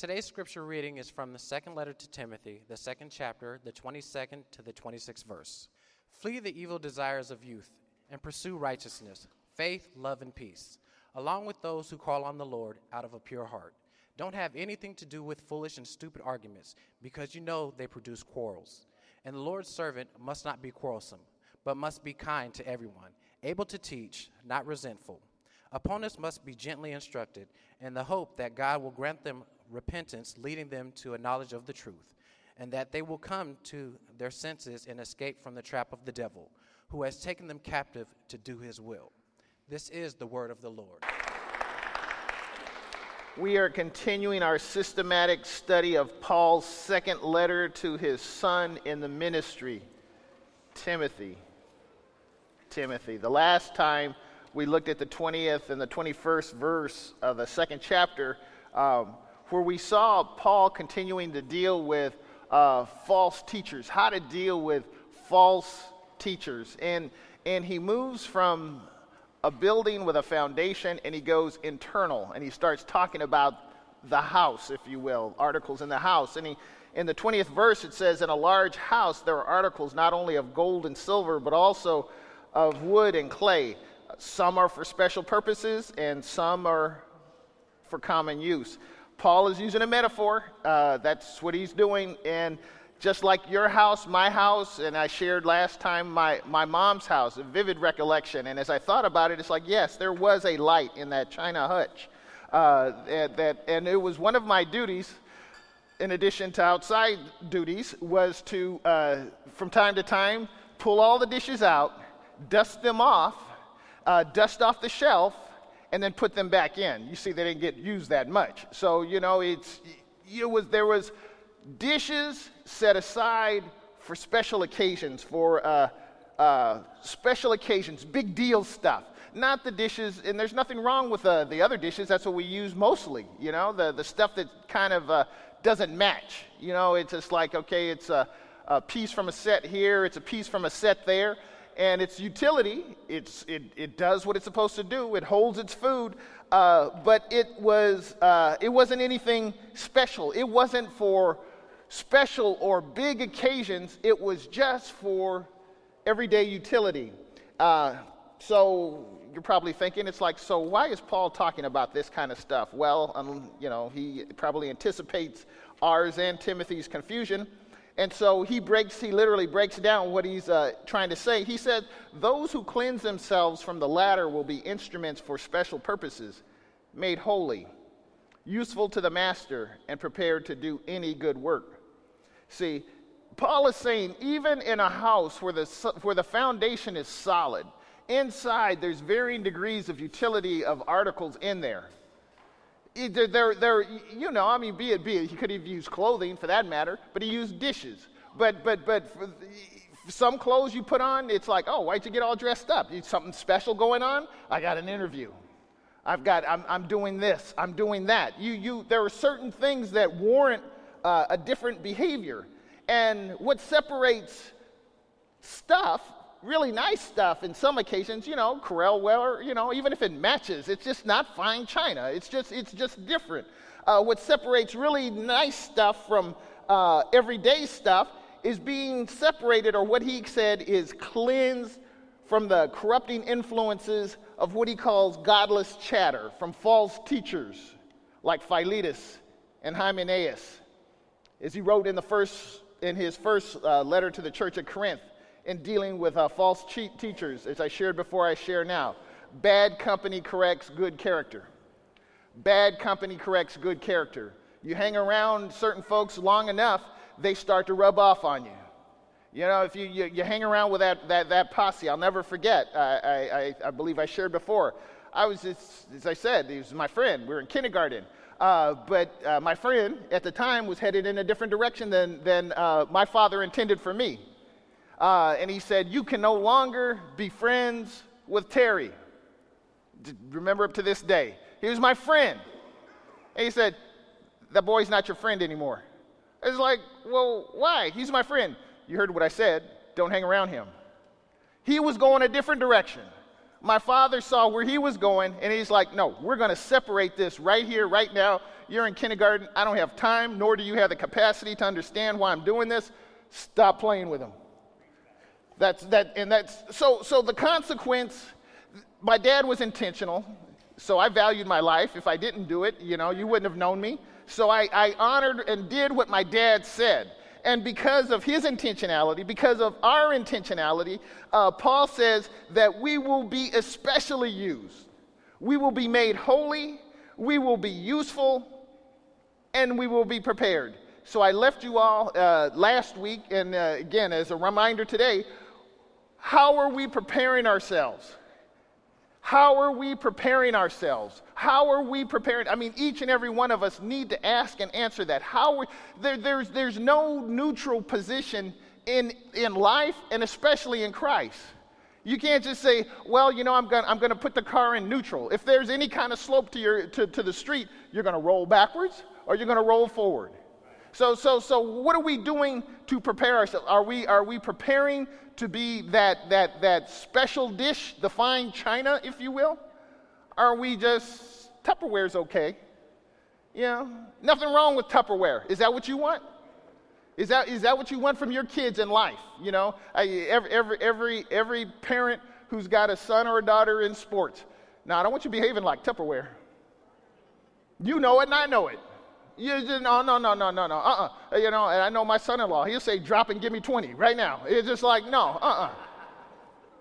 Today's scripture reading is from the second letter to Timothy, the second chapter, the 22nd to the 26th verse. Flee the evil desires of youth and pursue righteousness, faith, love, and peace, along with those who call on the Lord out of a pure heart. Don't have anything to do with foolish and stupid arguments, because you know they produce quarrels. And the Lord's servant must not be quarrelsome, but must be kind to everyone, able to teach, not resentful. Opponents must be gently instructed, in the hope that God will grant them repentance, leading them to a knowledge of the truth, and that they will come to their senses and escape from the trap of the devil, who has taken them captive to do his will. This is the word of the Lord. We are continuing our systematic study of Paul's second letter to his son in the ministry, Timothy. Timothy. The last time we looked at the 20th and the 21st verse of the second chapter, um, where we saw Paul continuing to deal with uh, false teachers, how to deal with false teachers. And, and he moves from a building with a foundation and he goes internal and he starts talking about the house, if you will, articles in the house. And he, in the 20th verse, it says, In a large house there are articles not only of gold and silver, but also of wood and clay. Some are for special purposes and some are for common use. Paul is using a metaphor. Uh, that's what he's doing. And just like your house, my house, and I shared last time my, my mom's house, a vivid recollection. And as I thought about it, it's like, yes, there was a light in that china hutch. Uh, that, that, and it was one of my duties, in addition to outside duties, was to, uh, from time to time, pull all the dishes out, dust them off, uh, dust off the shelf, and then put them back in. You see, they didn't get used that much. So, you know, it's, it was, there was dishes set aside for special occasions, for uh, uh, special occasions, big deal stuff. Not the dishes, and there's nothing wrong with uh, the other dishes. That's what we use mostly, you know, the, the stuff that kind of uh, doesn't match. You know, it's just like, okay, it's a, a piece from a set here, it's a piece from a set there and its utility, it's, it, it does what it's supposed to do. It holds its food, uh, but it, was, uh, it wasn't anything special. It wasn't for special or big occasions, it was just for everyday utility. Uh, so you're probably thinking, it's like, so why is Paul talking about this kind of stuff? Well, um, you know, he probably anticipates ours and Timothy's confusion. And so he breaks, he literally breaks down what he's uh, trying to say. He said, Those who cleanse themselves from the latter will be instruments for special purposes, made holy, useful to the master, and prepared to do any good work. See, Paul is saying, even in a house where the, where the foundation is solid, inside there's varying degrees of utility of articles in there. They're, they're, they're, you know, I mean, be it be it, he could have used clothing for that matter, but he used dishes. But, but, but some clothes you put on, it's like, oh, why'd you get all dressed up? You something special going on? I got an interview. I've got, I'm, I'm doing this, I'm doing that. You, you, there are certain things that warrant uh, a different behavior. And what separates stuff, really nice stuff in some occasions, you know, Corelle Weller, you know, even if it matches, it's just not fine china. It's just, it's just different. Uh, what separates really nice stuff from uh, everyday stuff is being separated, or what he said is cleansed from the corrupting influences of what he calls godless chatter, from false teachers like Philetus and Hymenaeus as he wrote in, the first, in his first uh, letter to the church at Corinth in dealing with uh, false cheat teachers, as I shared before, I share now. Bad company corrects good character. Bad company corrects good character. You hang around certain folks long enough, they start to rub off on you. You know, if you, you, you hang around with that, that, that posse, I'll never forget. I, I, I believe I shared before. I was, as, as I said, he was my friend. We were in kindergarten. Uh, but uh, my friend at the time was headed in a different direction than, than uh, my father intended for me. Uh, and he said, You can no longer be friends with Terry. Remember up to this day. He was my friend. And he said, That boy's not your friend anymore. It's like, Well, why? He's my friend. You heard what I said. Don't hang around him. He was going a different direction my father saw where he was going, and he's like, no, we're going to separate this right here, right now. you're in kindergarten. I don't have time, nor do you have the capacity to understand why I'm doing this. Stop playing with them. That's that, and that's so. So the consequence. My dad was intentional, so I valued my life. If I didn't do it, you know, you wouldn't have known me. So I, I honored and did what my dad said. And because of his intentionality, because of our intentionality, uh, Paul says that we will be especially used. We will be made holy, we will be useful, and we will be prepared. So I left you all uh, last week, and uh, again, as a reminder today, how are we preparing ourselves? How are we preparing ourselves? How are we preparing? I mean, each and every one of us need to ask and answer that. How we, there, there's, there's no neutral position in, in life and especially in Christ. You can't just say, well, you know, I'm gonna I'm gonna put the car in neutral. If there's any kind of slope to, your, to, to the street, you're going to roll backwards or you're going to roll forward. So, so, so what are we doing to prepare ourselves? Are we, are we preparing to be that, that, that special dish, the fine china, if you will? Are we just, Tupperware's okay? You know, nothing wrong with Tupperware. Is that what you want? Is that, is that what you want from your kids in life? You know, I, every, every, every, every parent who's got a son or a daughter in sports. Now, I don't want you behaving like Tupperware. You know it and I know it. You just, no, no, no, no, no, no, uh-uh. You know, and I know my son-in-law, he'll say, drop and give me 20 right now. It's just like, no, uh-uh.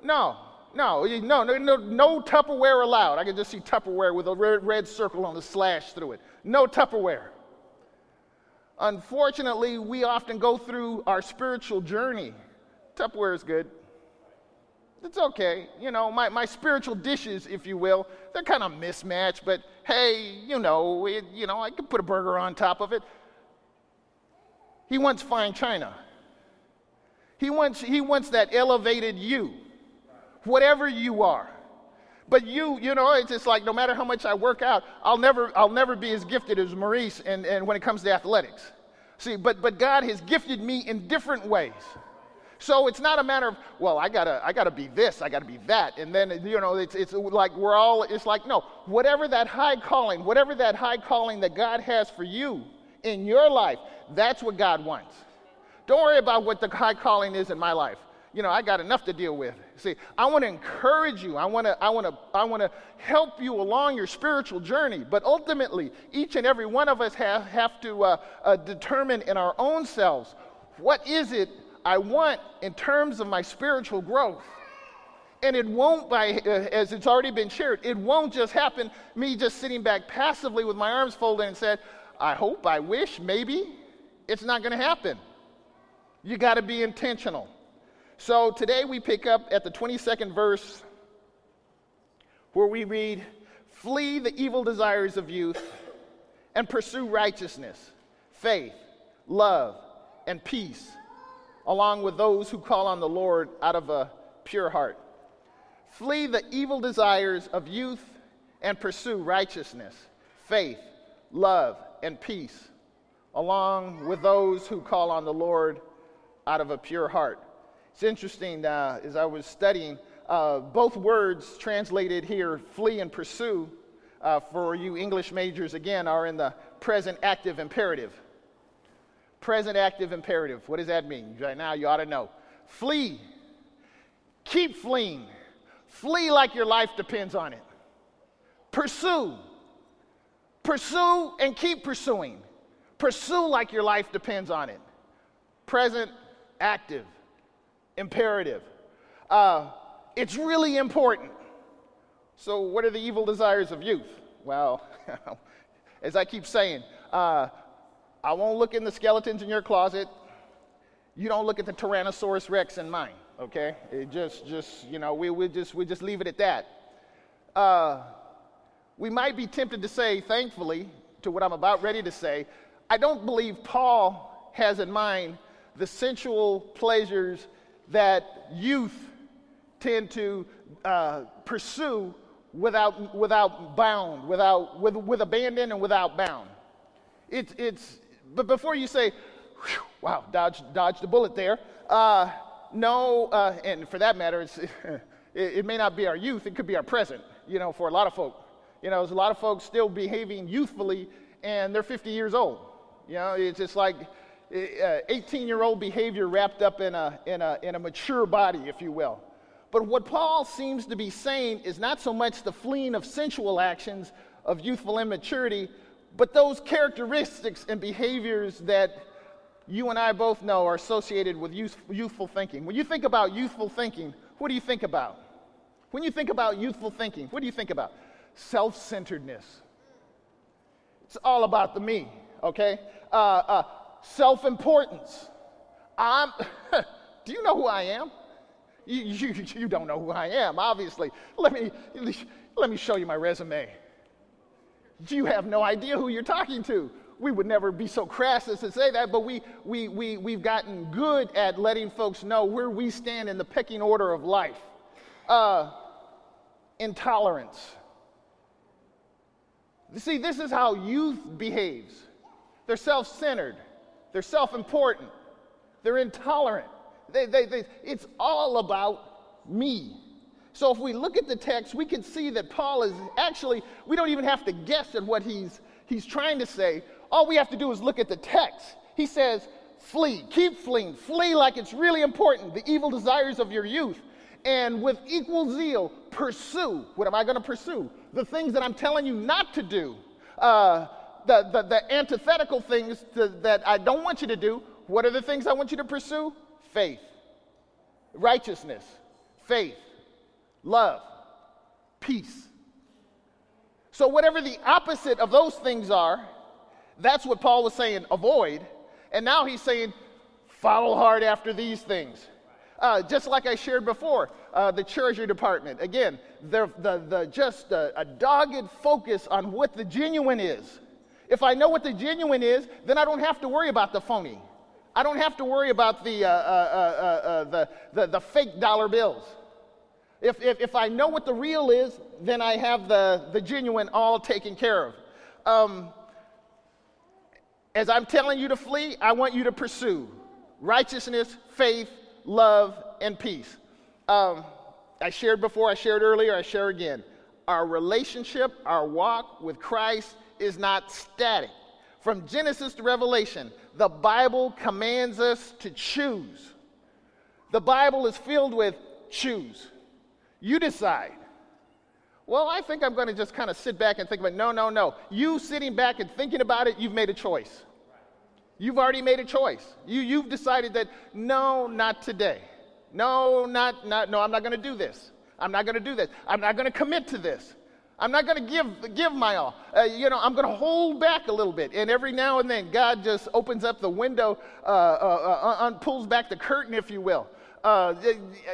No, no, no, no, no, no Tupperware allowed. I can just see Tupperware with a red, red circle on the slash through it. No Tupperware. Unfortunately, we often go through our spiritual journey. Tupperware is good. It's okay. You know, my, my spiritual dishes, if you will, they're kind of mismatched, but hey, you know, it, you know, I could put a burger on top of it. He wants fine china. He wants, he wants that elevated you, whatever you are. But you, you know, it's just like no matter how much I work out, I'll never, I'll never be as gifted as Maurice and, and when it comes to athletics. See, but, but God has gifted me in different ways. So it's not a matter of, well, I gotta, I gotta be this, I gotta be that. And then, you know, it's, it's like we're all, it's like, no, whatever that high calling, whatever that high calling that God has for you in your life, that's what God wants. Don't worry about what the high calling is in my life. You know, I got enough to deal with. See, I want to encourage you. I want to, I want to, I want to help you along your spiritual journey. But ultimately, each and every one of us have, have to uh, uh, determine in our own selves what is it I want in terms of my spiritual growth. And it won't, by, uh, as it's already been shared, it won't just happen me just sitting back passively with my arms folded and said, I hope, I wish, maybe. It's not going to happen. You got to be intentional. So today we pick up at the 22nd verse where we read, Flee the evil desires of youth and pursue righteousness, faith, love, and peace along with those who call on the Lord out of a pure heart. Flee the evil desires of youth and pursue righteousness, faith, love, and peace, along with those who call on the Lord out of a pure heart. It's interesting, uh, as I was studying, uh, both words translated here, flee and pursue, uh, for you English majors again, are in the present active imperative. Present active imperative. What does that mean? Right now, you ought to know. Flee. Keep fleeing. Flee like your life depends on it. Pursue. Pursue and keep pursuing. Pursue like your life depends on it. Present active imperative. Uh, it's really important. So, what are the evil desires of youth? Well, as I keep saying, uh, I won't look in the skeletons in your closet. You don't look at the Tyrannosaurus Rex in mine, okay? It just, just you know, we, we, just, we just leave it at that. Uh, we might be tempted to say, thankfully, to what I'm about ready to say, I don't believe Paul has in mind the sensual pleasures that youth tend to uh, pursue without, without bound, without, with, with abandon and without bound. It, it's, but before you say, wow, dodged, dodged a bullet there, uh, no, uh, and for that matter, it, it may not be our youth, it could be our present, you know, for a lot of folk. You know, there's a lot of folks still behaving youthfully and they're 50 years old. You know, it's just like 18 year old behavior wrapped up in a, in, a, in a mature body, if you will. But what Paul seems to be saying is not so much the fleeing of sensual actions of youthful immaturity, but those characteristics and behaviors that you and I both know are associated with youthful thinking. When you think about youthful thinking, what do you think about? When you think about youthful thinking, what do you think about? Self centeredness. It's all about the me, okay? Uh, uh, Self importance. I'm, do you know who I am? You, you, you don't know who I am, obviously. Let me, let me show you my resume. You have no idea who you're talking to. We would never be so crass as to say that, but we, we, we, we've gotten good at letting folks know where we stand in the pecking order of life. Uh, intolerance. See, this is how youth behaves. They're self centered, they're self important, they're intolerant. They, they, they, it's all about me. So if we look at the text, we can see that Paul is actually, we don't even have to guess at what he's, he's trying to say. All we have to do is look at the text. He says, flee, keep fleeing, flee like it's really important, the evil desires of your youth and with equal zeal pursue. What am I going to pursue? The things that I'm telling you not to do. Uh, the, the, the, antithetical things to, that I don't want you to do. What are the things I want you to pursue? Faith, righteousness, faith, love, peace. So, whatever the opposite of those things are, that's what Paul was saying, avoid. And now he's saying, follow hard after these things. Uh, just like I shared before, uh, the Treasury Department, again, the, the, the, just a, a dogged focus on what the genuine is. If I know what the genuine is, then I don't have to worry about the phony. I don't have to worry about the, uh, uh, uh, uh the, the, the, fake dollar bills. If, if, if, I know what the real is, then I have the, the genuine all taken care of. Um, as I'm telling you to flee, I want you to pursue righteousness, faith, love, and peace. Um, I shared before, I shared earlier, I share again. Our relationship, our walk with Christ is not static. From Genesis to Revelation, the Bible commands us to choose. The Bible is filled with choose. You decide. Well, I think I'm going to just kind of sit back and think about it. no, no, no. You sitting back and thinking about it, you've made a choice. You've already made a choice. You, you've decided that, no, not today. No, not, not, no, I'm not going to do this. I'm not going to do this. I'm not going to commit to this. I'm not going to give, give my all. Uh, you know, I'm going to hold back a little bit. And every now and then, God just opens up the window, uh, uh, uh, uh pulls back the curtain, if you will. Uh,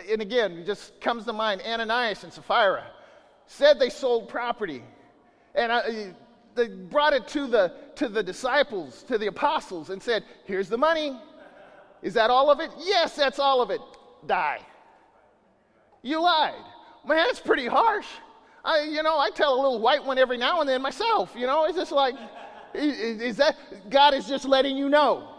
and again, just comes to mind Ananias and Sapphira said they sold property. And I, they brought it to the, to the disciples, to the apostles, and said, Here's the money. Is that all of it? Yes, that's all of it. Die. You lied. Man, that's pretty harsh. I, you know, I tell a little white one every now and then myself. You know, it's just like, is, is that God is just letting you know.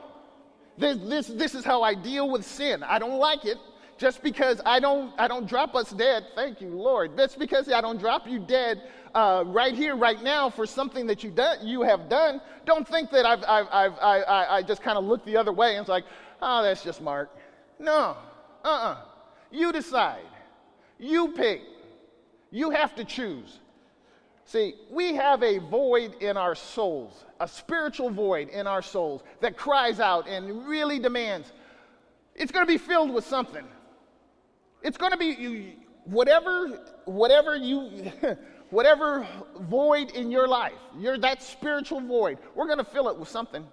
This, this, this is how I deal with sin. I don't like it just because I don't, I don't drop us dead. Thank you, Lord. Just because I don't drop you dead uh, right here, right now, for something that you, do, you have done, don't think that I've, I've, I've, I, I, I just kind of look the other way and it's like, oh, that's just Mark. No, uh uh-uh. uh You decide. You pick. You have to choose. See, we have a void in our souls, a spiritual void in our souls that cries out and really demands. It's going to be filled with something. It's going to be whatever, whatever you, whatever void in your life, you're that spiritual void, we're going to fill it with something.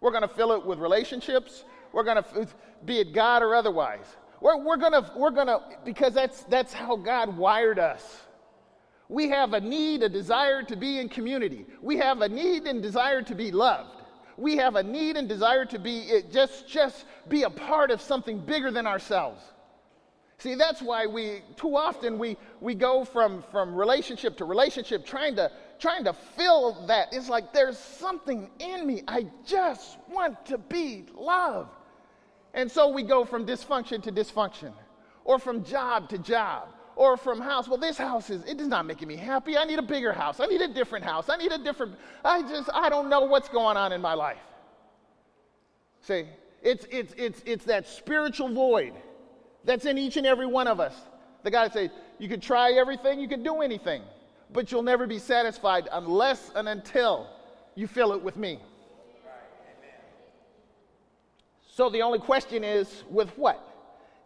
We're going to fill it with relationships. We're going to, be it God or otherwise. We're, we're going to, we're going to, because that's, that's how God wired us. We have a need, a desire to be in community. We have a need and desire to be loved. We have a need and desire to be it, just, just be a part of something bigger than ourselves. See, that's why we too often we, we go from, from relationship to relationship trying to trying to fill that. It's like there's something in me. I just want to be loved. And so we go from dysfunction to dysfunction, or from job to job, or from house. Well, this house is, it is not making me happy. I need a bigger house. I need a different house. I need a different, I just, I don't know what's going on in my life. See, it's, it's, it's, it's that spiritual void that's in each and every one of us. The guy say, you could try everything, you could do anything, but you'll never be satisfied unless and until you fill it with me. So the only question is, with what?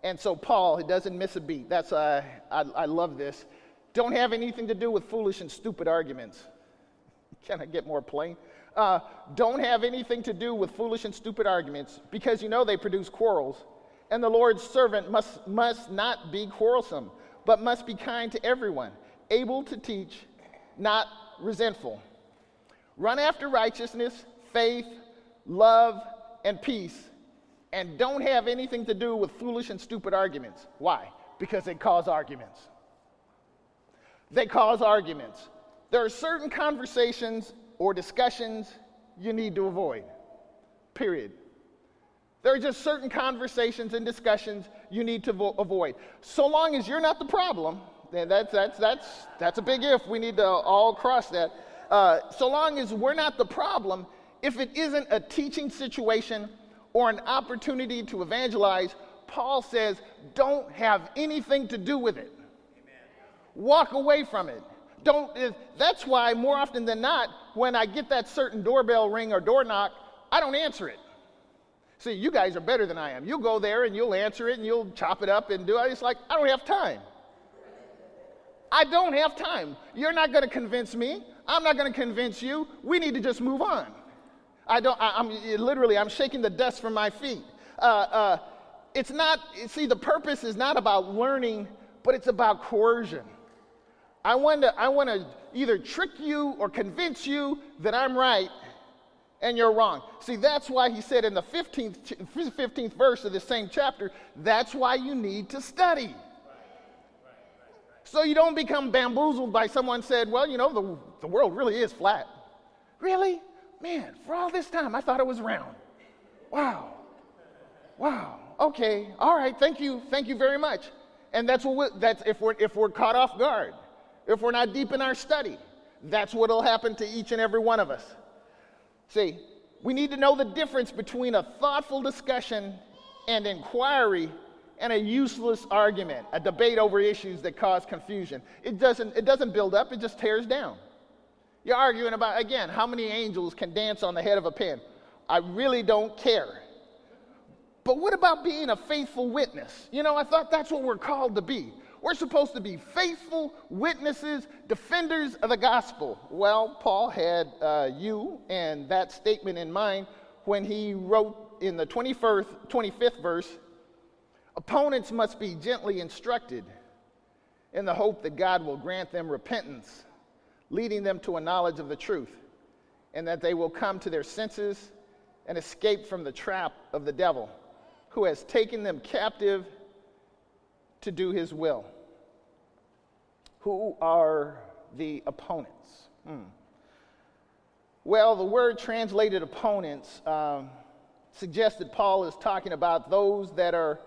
And so Paul, he doesn't miss a beat. That's uh, I, I love this. Don't have anything to do with foolish and stupid arguments. Can I get more plain? Uh, don't have anything to do with foolish and stupid arguments because you know they produce quarrels. And the Lord's servant must, must not be quarrelsome, but must be kind to everyone, able to teach, not resentful. Run after righteousness, faith, love, and peace and don't have anything to do with foolish and stupid arguments. Why? Because they cause arguments. They cause arguments. There are certain conversations or discussions you need to avoid, period. There are just certain conversations and discussions you need to vo- avoid. So long as you're not the problem, then that's, that's, that's, that's a big if. We need to all cross that. Uh, so long as we're not the problem, if it isn't a teaching situation or an opportunity to evangelize, Paul says, don't have anything to do with it. Amen. Walk away from it. Don't, that's why, more often than not, when I get that certain doorbell ring or door knock, I don't answer it. See, you guys are better than I am. You'll go there and you'll answer it and you'll chop it up and do it. It's like, I don't have time. I don't have time. You're not going to convince me. I'm not going to convince you. We need to just move on. I don't, I, am literally, I'm shaking the dust from my feet. Uh, uh, it's not, see, the purpose is not about learning, but it's about coercion. I want to, I want to either trick you or convince you that I'm right and you're wrong. See, that's why he said in the 15th, 15th verse of the same chapter, that's why you need to study. So you don't become bamboozled by someone said, well, you know, the, the world really is flat. Really? Man, for all this time, I thought it was round. Wow. Wow. Okay. All right. Thank you. Thank you very much. And that's what we, that's if we're if we're caught off guard, if we're not deep in our study, that's what'll happen to each and every one of us. See, we need to know the difference between a thoughtful discussion and inquiry and a useless argument, a debate over issues that cause confusion. It doesn't, it doesn't build up, it just tears down. You're arguing about, again, how many angels can dance on the head of a pin. I really don't care. But what about being a faithful witness? You know, I thought that's what we're called to be. We're supposed to be faithful witnesses, defenders of the gospel. Well, Paul had uh, you and that statement in mind when he wrote in the 21st, 25th verse opponents must be gently instructed in the hope that God will grant them repentance leading them to a knowledge of the truth, and that they will come to their senses and escape from the trap of the devil, who has taken them captive to do his will. Who are the opponents? Hmm. Well, the word translated opponents um, suggests that Paul is talking about those that are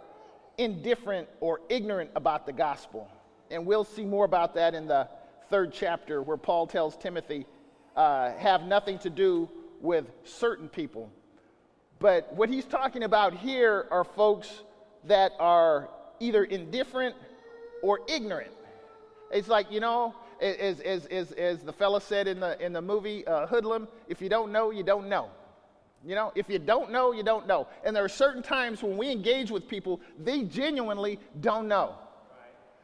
indifferent or ignorant about the gospel. And we'll see more about that in the third chapter, where Paul tells Timothy, uh, have nothing to do with certain people. But what he's talking about here are folks that are either indifferent or ignorant. It's like, you know, as, as, as, as the fella said in the, in the movie uh, Hoodlum, if you don't know, you don't know. You know, if you don't know, you don't know. And there are certain times when we engage with people, they genuinely don't know.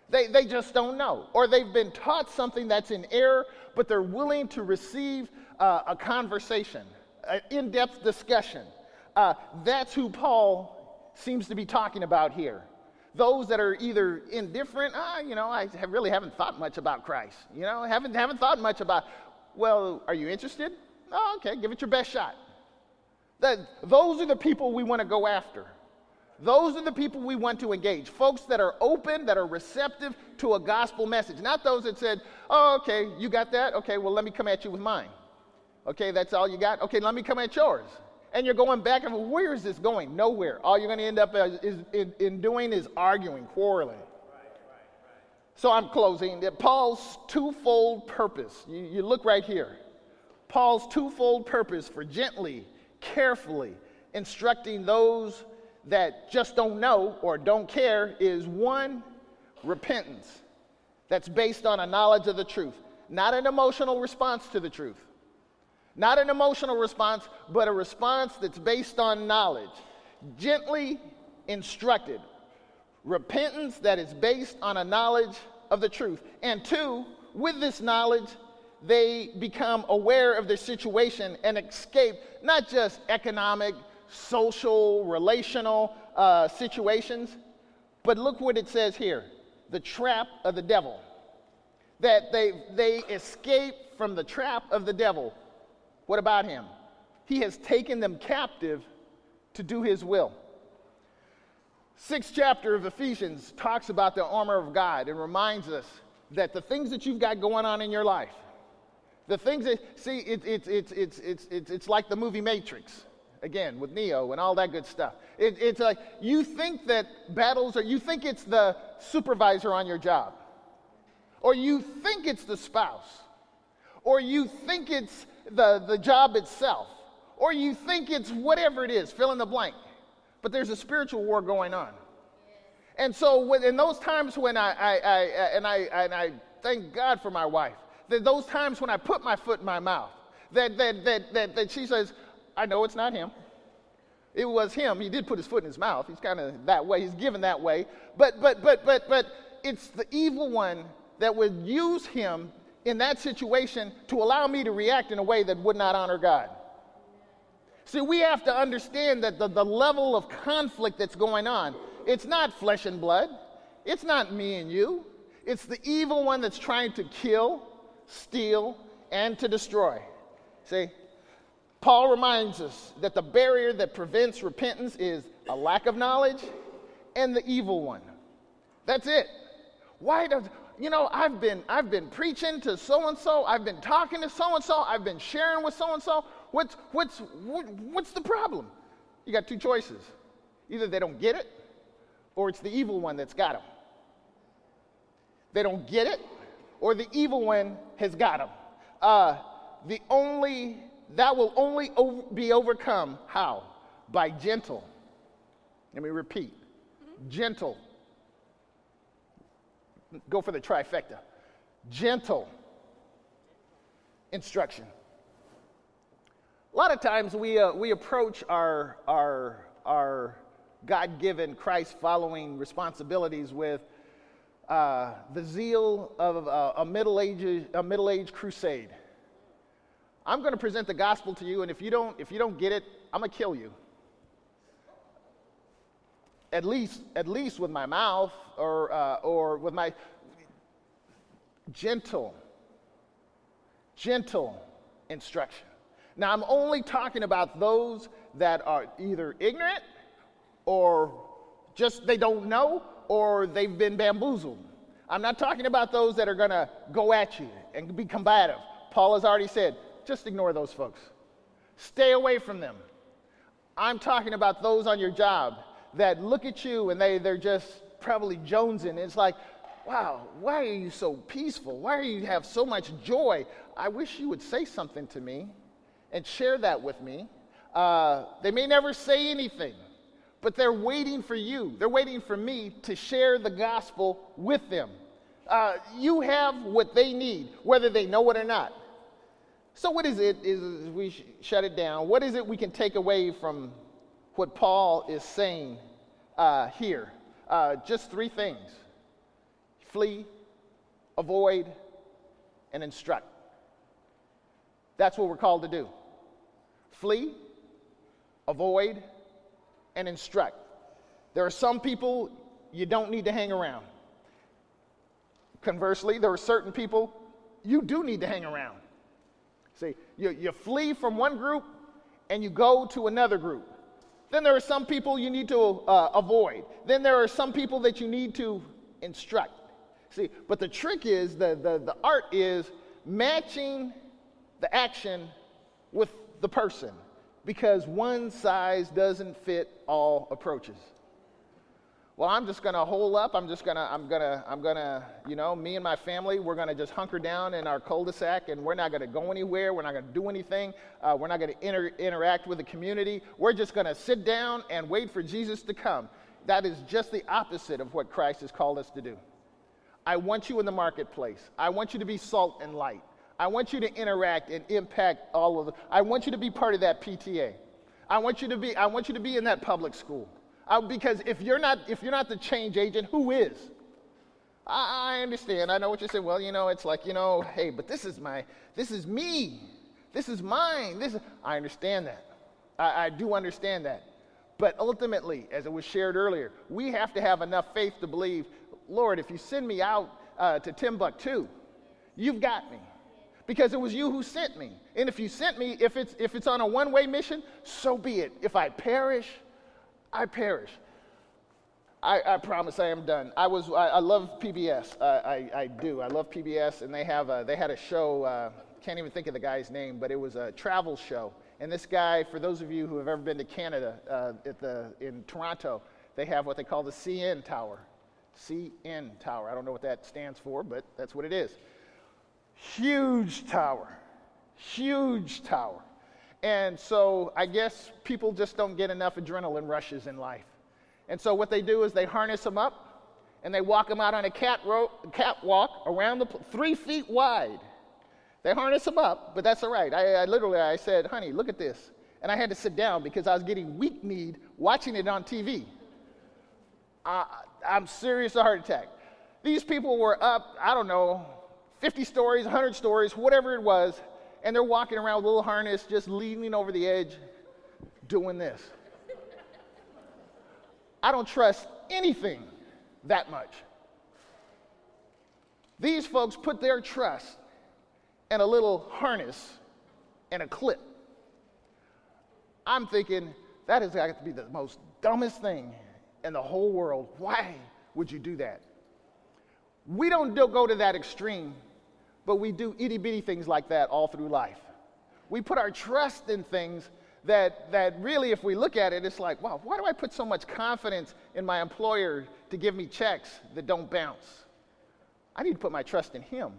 They, they just don't know. Or they've been taught something that's in error, but they're willing to receive uh, a conversation, an in depth discussion. Uh, that's who Paul seems to be talking about here. Those that are either indifferent, ah, you know, I really haven't thought much about Christ. You know, haven't, haven't thought much about, well, are you interested? Oh, okay, give it your best shot. That, those are the people we want to go after. Those are the people we want to engage. Folks that are open, that are receptive to a gospel message. Not those that said, oh, okay, you got that? Okay, well, let me come at you with mine. Okay, that's all you got? Okay, let me come at yours. And you're going back and where is this going? Nowhere. All you're going to end up is, in, in, doing is arguing, quarreling. So I'm closing. Paul's twofold purpose. You, you look right here. Paul's twofold purpose for gently, carefully instructing those that just don't know or don't care is one, repentance. That's based on a knowledge of the truth, not an emotional response to the truth. Not an emotional response, but a response that's based on knowledge. Gently instructed. Repentance that is based on a knowledge of the truth. And two, with this knowledge, they become aware of their situation and escape not just economic, social, relational uh, situations, but look what it says here the trap of the devil. That they, they escape from the trap of the devil. What about him? He has taken them captive to do his will. Sixth chapter of Ephesians talks about the armor of God and reminds us that the things that you've got going on in your life, the things that, see, it, it, it, it's, it's, it's, it's like the movie Matrix, again, with Neo and all that good stuff. It, it's like you think that battles are, you think it's the supervisor on your job, or you think it's the spouse, or you think it's the, the job itself, or you think it's whatever it is, fill in the blank. But there's a spiritual war going on. And so, when, in those times when I, I, I, and I, and I thank God for my wife, that those times when I put my foot in my mouth, that, that, that, that, that she says, I know it's not him. It was him. He did put his foot in his mouth. He's kind of that way. He's given that way. But, but, but, but, but it's the evil one that would use him in that situation to allow me to react in a way that would not honor God. See, we have to understand that the, the level of conflict that's going on, it's not flesh and blood. It's not me and you. It's the evil one that's trying to kill, steal, and to destroy. See, Paul reminds us that the barrier that prevents repentance is a lack of knowledge and the evil one. That's it. Why does you know, I've been I've been preaching to so and so, I've been talking to so and so, I've been sharing with so and so. What's what's what, what's the problem? You got two choices. Either they don't get it or it's the evil one that's got them. They don't get it or the evil one has got them. Uh, the only that will only over, be overcome how? By gentle. Let me repeat. Gentle go for the trifecta gentle instruction. A lot of times we, uh, we approach our, our, our God given, Christ following responsibilities with uh, the zeal of uh, a middle age a middle age crusade. I'm going to present the gospel to you, and if you don't if you don't get it, I'm going to kill you at least, at least with my mouth or, uh, or with my gentle, gentle instruction. Now, I'm only talking about those that are either ignorant or just they don't know or they've been bamboozled. I'm not talking about those that are going to go at you and be combative. Paul has already said, just ignore those folks. Stay away from them. I'm talking about those on your job that look at you and they, they're just probably jonesing. It's like, wow, why are you so peaceful? Why do you have so much joy? I wish you would say something to me and share that with me. Uh, they may never say anything, but they're waiting for you. They're waiting for me to share the gospel with them. Uh, you have what they need, whether they know it or not. So, what is it? Is we sh- shut it down? What is it we can take away from what Paul is saying uh, here. Uh, just three things flee, avoid, and instruct. That's what we're called to do flee, avoid, and instruct. There are some people you don't need to hang around. Conversely, there are certain people you do need to hang around. See, you, you flee from one group and you go to another group. Then there are some people you need to uh, avoid. Then there are some people that you need to instruct. See, but the trick is, the, the, the art is matching the action with the person because one size doesn't fit all approaches. Well, I'm just going to hole up. I'm just going to, I'm going to, I'm going to, you know, me and my family, we're going to just hunker down in our cul-de-sac and we're not going to go anywhere. We're not going to do anything. Uh, we're not going to inter- interact with the community. We're just going to sit down and wait for Jesus to come. That is just the opposite of what Christ has called us to do. I want you in the marketplace. I want you to be salt and light. I want you to interact and impact all of the, I want you to be part of that PTA. I want you to be, I want you to be in that public school. Uh, because if you're not if you're not the change agent, who is? I, I understand. I know what you're saying. Well, you know, it's like you know, hey, but this is my this is me. This is mine. This is, I understand that. I, I do understand that. But ultimately, as it was shared earlier, we have to have enough faith to believe, Lord, if you send me out uh, to Timbuktu, you've got me because it was you who sent me. And if you sent me, if it's, if it's on a one way mission, so be it. If I perish, I perish. I, I, promise I am done. I was I, I love PBS. I, I, do. I love PBS, and they have a, they had a show. Uh, can't even think of the guy's name, but it was a travel show. And this guy, for those of you who have ever been to Canada, uh, at the in Toronto, they have what they call the CN Tower. CN Tower. I don't know what that stands for, but that's what it is. Huge tower. Huge tower. And so I guess people just don't get enough adrenaline rushes in life. And so what they do is they harness them up and they walk them out on a cat catwalk around the three feet wide. They harness them up, but that's all right. I, I literally I said, "Honey, look at this," and I had to sit down because I was getting weak kneed watching it on TV. I'm serious, a heart attack. These people were up, I don't know, 50 stories, 100 stories, whatever it was, and they're walking around with a little harness, just leaning over the edge, doing this. I don't trust anything that much. These folks put their trust in a little harness and a clip. I'm thinking that has got to be the most dumbest thing in the whole world. Why would you do that? We don't go to that extreme but we do itty bitty things like that all through life. We put our trust in things that, that really, if we look at it, it's like, wow, why do I put so much confidence in my employer to give me checks that don't bounce? I need to put my trust in him.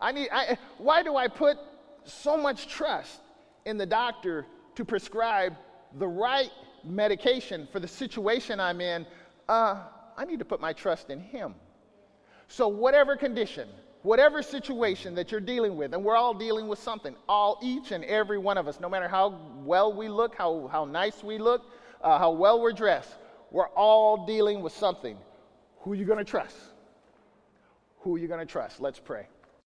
I need, I, why do I put so much trust in the doctor to prescribe the right medication for the situation I'm in? Uh, I need to put my trust in him. So, whatever condition, whatever situation that you're dealing with, and we're all dealing with something, all, each and every one of us, no matter how well we look, how, how nice we look, uh, how well we're dressed, we're all dealing with something. Who are you going to trust? Who are you going to trust? Let's pray.